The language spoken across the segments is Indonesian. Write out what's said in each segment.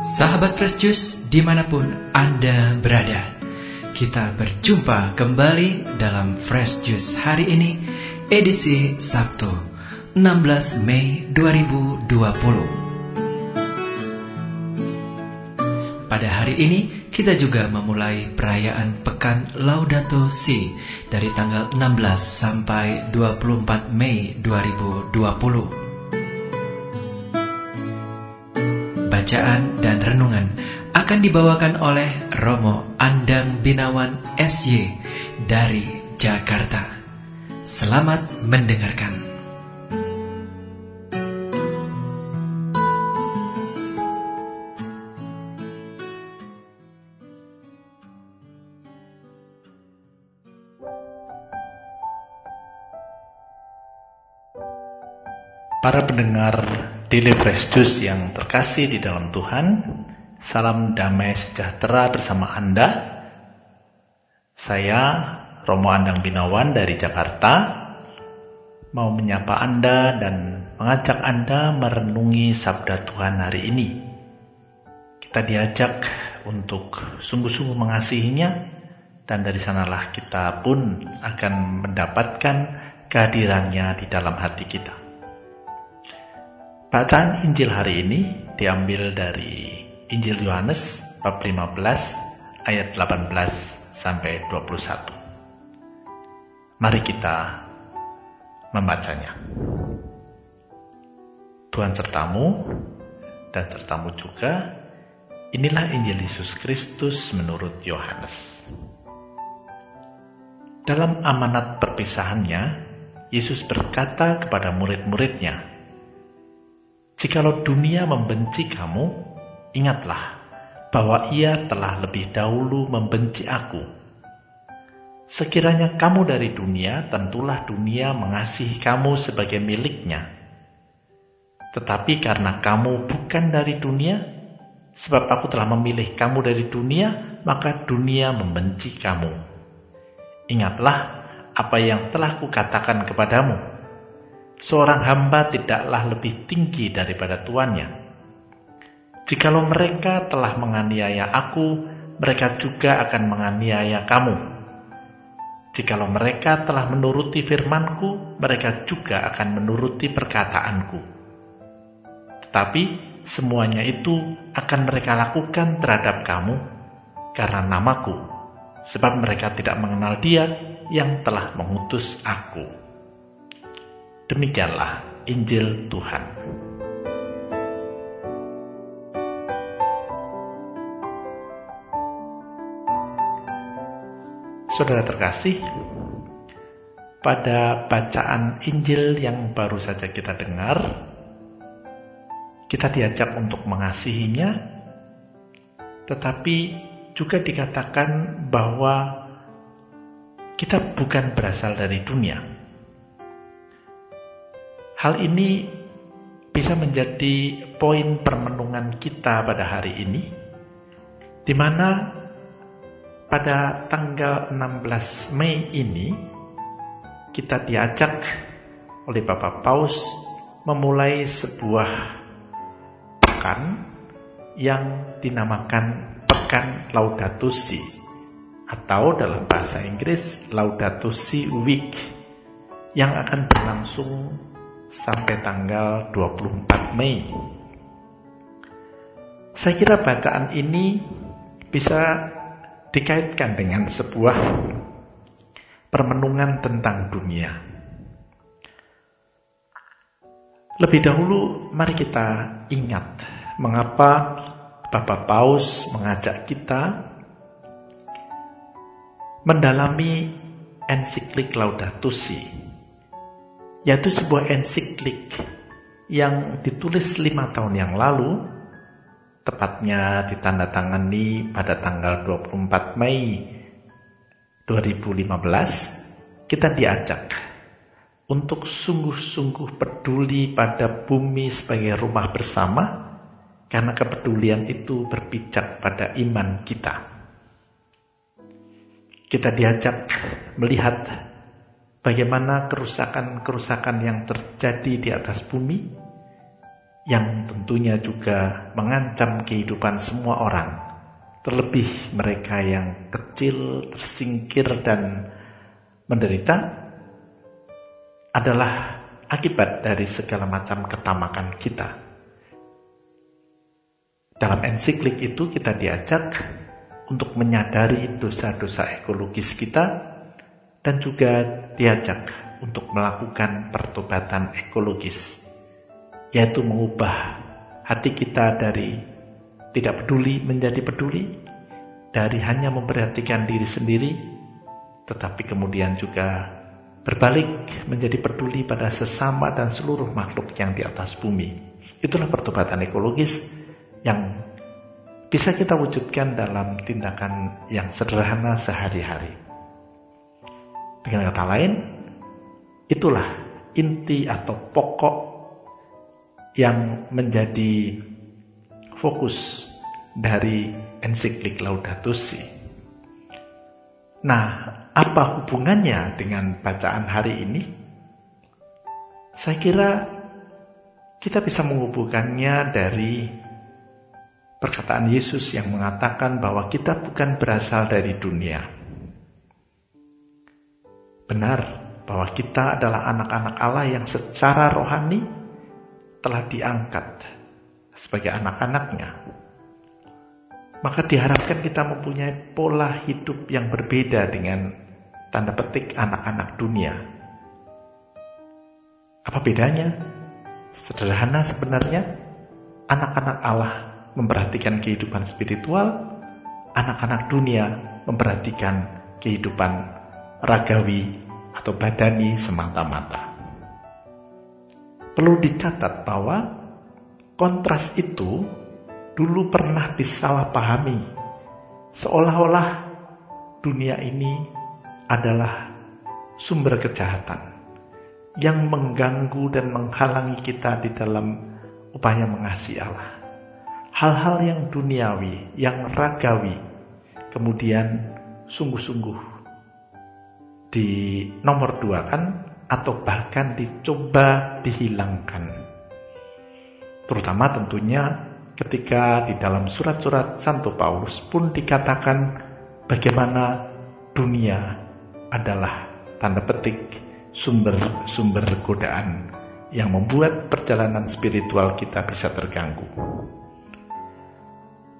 Sahabat Fresh Juice di mana pun Anda berada Kita berjumpa kembali dalam Fresh Juice hari ini Edisi Sabtu 16 Mei 2020 hari ini kita juga memulai perayaan Pekan Laudato Si Dari tanggal 16 sampai 24 Mei 2020 Bacaan dan renungan akan dibawakan oleh Romo Andang Binawan SY dari Jakarta. Selamat mendengarkan. Para pendengar Daily Fresh Juice yang terkasih di dalam Tuhan, salam damai sejahtera bersama Anda. Saya Romo Andang Binawan dari Jakarta, mau menyapa Anda dan mengajak Anda merenungi sabda Tuhan hari ini. Kita diajak untuk sungguh-sungguh mengasihinya dan dari sanalah kita pun akan mendapatkan kehadirannya di dalam hati kita. Bacaan Injil hari ini diambil dari Injil Yohanes bab 15 ayat 18 sampai 21. Mari kita membacanya. Tuhan sertamu dan sertamu juga. Inilah Injil Yesus Kristus menurut Yohanes. Dalam amanat perpisahannya, Yesus berkata kepada murid-muridnya, Jikalau dunia membenci kamu, ingatlah bahwa ia telah lebih dahulu membenci aku. Sekiranya kamu dari dunia, tentulah dunia mengasihi kamu sebagai miliknya. Tetapi karena kamu bukan dari dunia, sebab aku telah memilih kamu dari dunia, maka dunia membenci kamu. Ingatlah apa yang telah kukatakan kepadamu seorang hamba tidaklah lebih tinggi daripada tuannya. Jikalau mereka telah menganiaya aku, mereka juga akan menganiaya kamu. Jikalau mereka telah menuruti firmanku, mereka juga akan menuruti perkataanku. Tetapi semuanya itu akan mereka lakukan terhadap kamu karena namaku, sebab mereka tidak mengenal dia yang telah mengutus aku. Demikianlah Injil Tuhan. Saudara terkasih, pada bacaan Injil yang baru saja kita dengar, kita diajak untuk mengasihinya, tetapi juga dikatakan bahwa kita bukan berasal dari dunia Hal ini bisa menjadi poin permenungan kita pada hari ini, di mana pada tanggal 16 Mei ini kita diajak oleh Bapak Paus memulai sebuah pekan yang dinamakan Pekan Laudato Si atau dalam bahasa Inggris Laudato Si Week yang akan berlangsung sampai tanggal 24 Mei. Saya kira bacaan ini bisa dikaitkan dengan sebuah permenungan tentang dunia. Lebih dahulu mari kita ingat mengapa Bapak Paus mengajak kita mendalami ensiklik Laudato Si yaitu sebuah ensiklik yang ditulis lima tahun yang lalu, tepatnya ditandatangani pada tanggal 24 Mei 2015, kita diajak untuk sungguh-sungguh peduli pada bumi sebagai rumah bersama, karena kepedulian itu berpijak pada iman kita. Kita diajak melihat bagaimana kerusakan-kerusakan yang terjadi di atas bumi yang tentunya juga mengancam kehidupan semua orang, terlebih mereka yang kecil, tersingkir, dan menderita, adalah akibat dari segala macam ketamakan kita. Dalam ensiklik itu kita diajak untuk menyadari dosa-dosa ekologis kita dan juga diajak untuk melakukan pertobatan ekologis yaitu mengubah hati kita dari tidak peduli menjadi peduli, dari hanya memperhatikan diri sendiri, tetapi kemudian juga berbalik menjadi peduli pada sesama dan seluruh makhluk yang di atas bumi. Itulah pertobatan ekologis yang bisa kita wujudkan dalam tindakan yang sederhana sehari-hari. Dengan kata lain, itulah inti atau pokok yang menjadi fokus dari ensiklik Laudato Si. Nah, apa hubungannya dengan bacaan hari ini? Saya kira kita bisa menghubungkannya dari perkataan Yesus yang mengatakan bahwa kita bukan berasal dari dunia. Benar bahwa kita adalah anak-anak Allah yang secara rohani telah diangkat sebagai anak-anaknya, maka diharapkan kita mempunyai pola hidup yang berbeda dengan tanda petik anak-anak dunia. Apa bedanya? Sederhana sebenarnya, anak-anak Allah memperhatikan kehidupan spiritual, anak-anak dunia memperhatikan kehidupan ragawi atau badani semata-mata. Perlu dicatat bahwa kontras itu dulu pernah disalahpahami, seolah-olah dunia ini adalah sumber kejahatan yang mengganggu dan menghalangi kita di dalam upaya mengasihi Allah. Hal-hal yang duniawi, yang ragawi, kemudian sungguh-sungguh di nomor dua kan atau bahkan dicoba dihilangkan. Terutama tentunya ketika di dalam surat-surat Santo Paulus pun dikatakan bagaimana dunia adalah tanda petik sumber-sumber godaan yang membuat perjalanan spiritual kita bisa terganggu.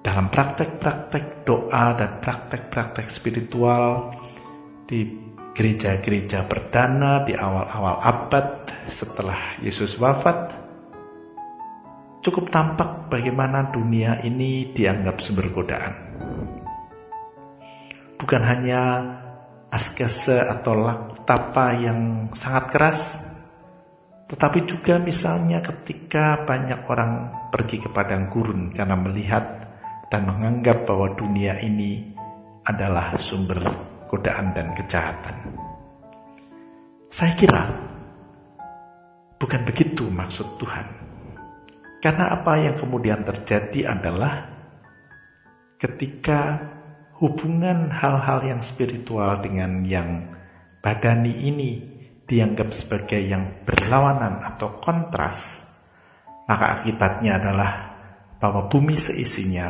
Dalam praktek-praktek doa dan praktek-praktek spiritual di gereja-gereja perdana di awal-awal abad setelah Yesus wafat, cukup tampak bagaimana dunia ini dianggap sumber godaan. Bukan hanya askese atau tapa yang sangat keras, tetapi juga misalnya ketika banyak orang pergi ke padang gurun karena melihat dan menganggap bahwa dunia ini adalah sumber godaan dan kejahatan. Saya kira bukan begitu maksud Tuhan. Karena apa yang kemudian terjadi adalah ketika hubungan hal-hal yang spiritual dengan yang badani ini dianggap sebagai yang berlawanan atau kontras, maka akibatnya adalah bahwa bumi seisinya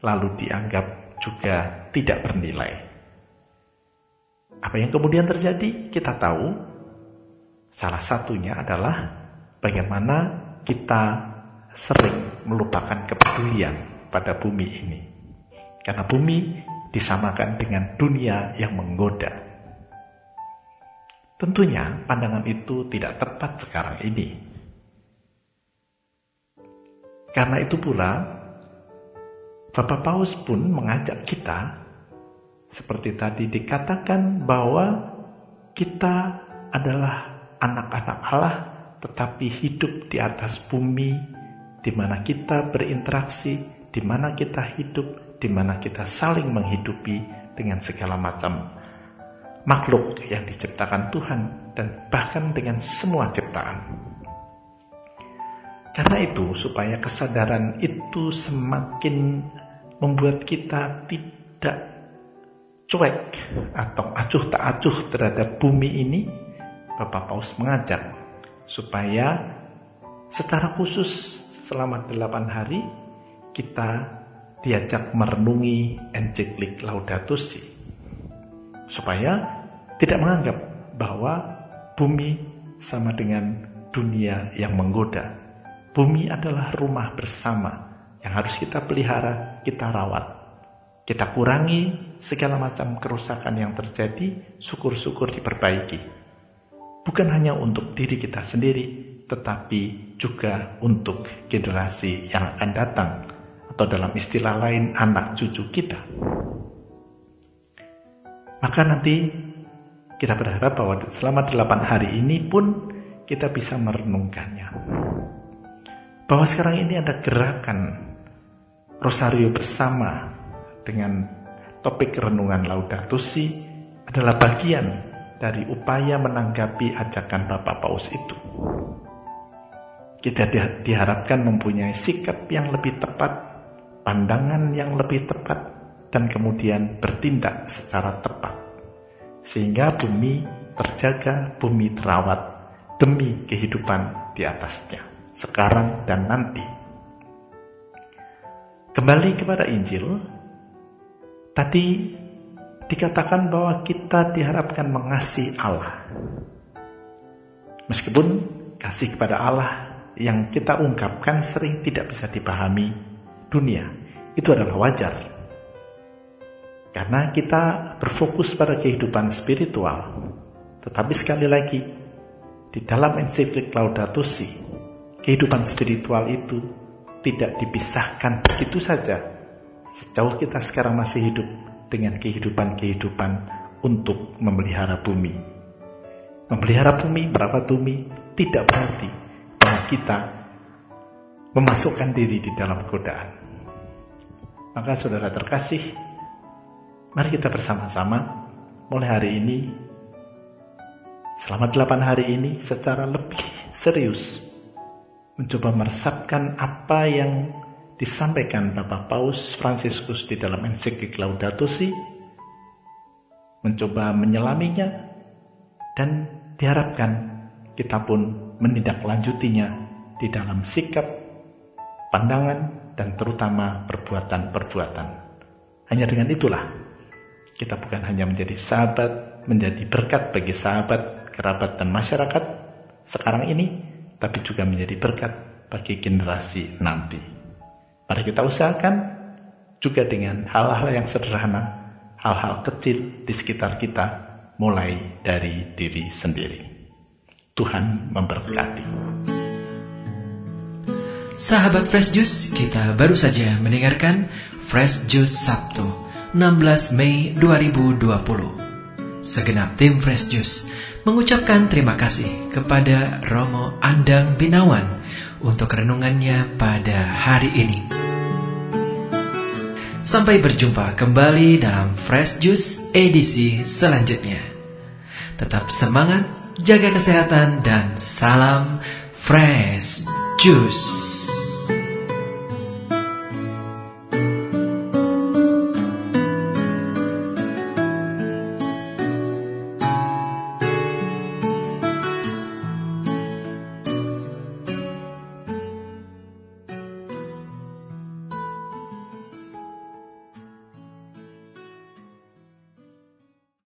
lalu dianggap juga tidak bernilai. Apa yang kemudian terjadi? Kita tahu salah satunya adalah bagaimana kita sering melupakan kepedulian pada bumi ini. Karena bumi disamakan dengan dunia yang menggoda. Tentunya pandangan itu tidak tepat sekarang ini. Karena itu pula, Bapak Paus pun mengajak kita seperti tadi dikatakan bahwa kita adalah anak-anak Allah tetapi hidup di atas bumi di mana kita berinteraksi, di mana kita hidup, di mana kita saling menghidupi dengan segala macam makhluk yang diciptakan Tuhan dan bahkan dengan semua ciptaan. Karena itu, supaya kesadaran itu semakin membuat kita tidak cuek atau acuh tak acuh terhadap bumi ini, Bapak Paus mengajak supaya secara khusus selama delapan hari kita diajak merenungi enciklik Laudato Si supaya tidak menganggap bahwa bumi sama dengan dunia yang menggoda. Bumi adalah rumah bersama yang harus kita pelihara, kita rawat. Kita kurangi segala macam kerusakan yang terjadi, syukur-syukur diperbaiki bukan hanya untuk diri kita sendiri, tetapi juga untuk generasi yang akan datang, atau dalam istilah lain, anak cucu kita. Maka nanti kita berharap bahwa selama delapan hari ini pun kita bisa merenungkannya. Bahwa sekarang ini ada gerakan Rosario bersama dengan topik renungan Laudato Si adalah bagian dari upaya menanggapi ajakan Bapak Paus itu. Kita diharapkan mempunyai sikap yang lebih tepat, pandangan yang lebih tepat, dan kemudian bertindak secara tepat. Sehingga bumi terjaga, bumi terawat demi kehidupan di atasnya, sekarang dan nanti. Kembali kepada Injil, tadi dikatakan bahwa kita diharapkan mengasihi Allah. Meskipun kasih kepada Allah yang kita ungkapkan sering tidak bisa dipahami dunia, itu adalah wajar. Karena kita berfokus pada kehidupan spiritual. Tetapi sekali lagi, di dalam ensiklik Laudato Si, kehidupan spiritual itu tidak dipisahkan begitu saja. Sejauh kita sekarang masih hidup dengan kehidupan-kehidupan untuk memelihara bumi. Memelihara bumi, merawat bumi tidak berarti bahwa kita memasukkan diri di dalam godaan. Maka saudara terkasih, mari kita bersama-sama mulai hari ini selama delapan hari ini secara lebih serius mencoba meresapkan apa yang disampaikan Bapak Paus Fransiskus di dalam ensiklik Laudato Si mencoba menyelaminya dan diharapkan kita pun menindaklanjutinya di dalam sikap, pandangan, dan terutama perbuatan-perbuatan. Hanya dengan itulah kita bukan hanya menjadi sahabat, menjadi berkat bagi sahabat, kerabat, dan masyarakat sekarang ini, tapi juga menjadi berkat bagi generasi nanti. Mari kita usahakan juga dengan hal-hal yang sederhana, hal-hal kecil di sekitar kita, mulai dari diri sendiri. Tuhan memberkati. Sahabat Fresh Juice, kita baru saja mendengarkan Fresh Juice Sabtu, 16 Mei 2020. Segenap tim Fresh Juice mengucapkan terima kasih kepada Romo Andang Binawan untuk renungannya pada hari ini. Sampai berjumpa kembali dalam Fresh Juice edisi selanjutnya. Tetap semangat, jaga kesehatan, dan salam Fresh Juice.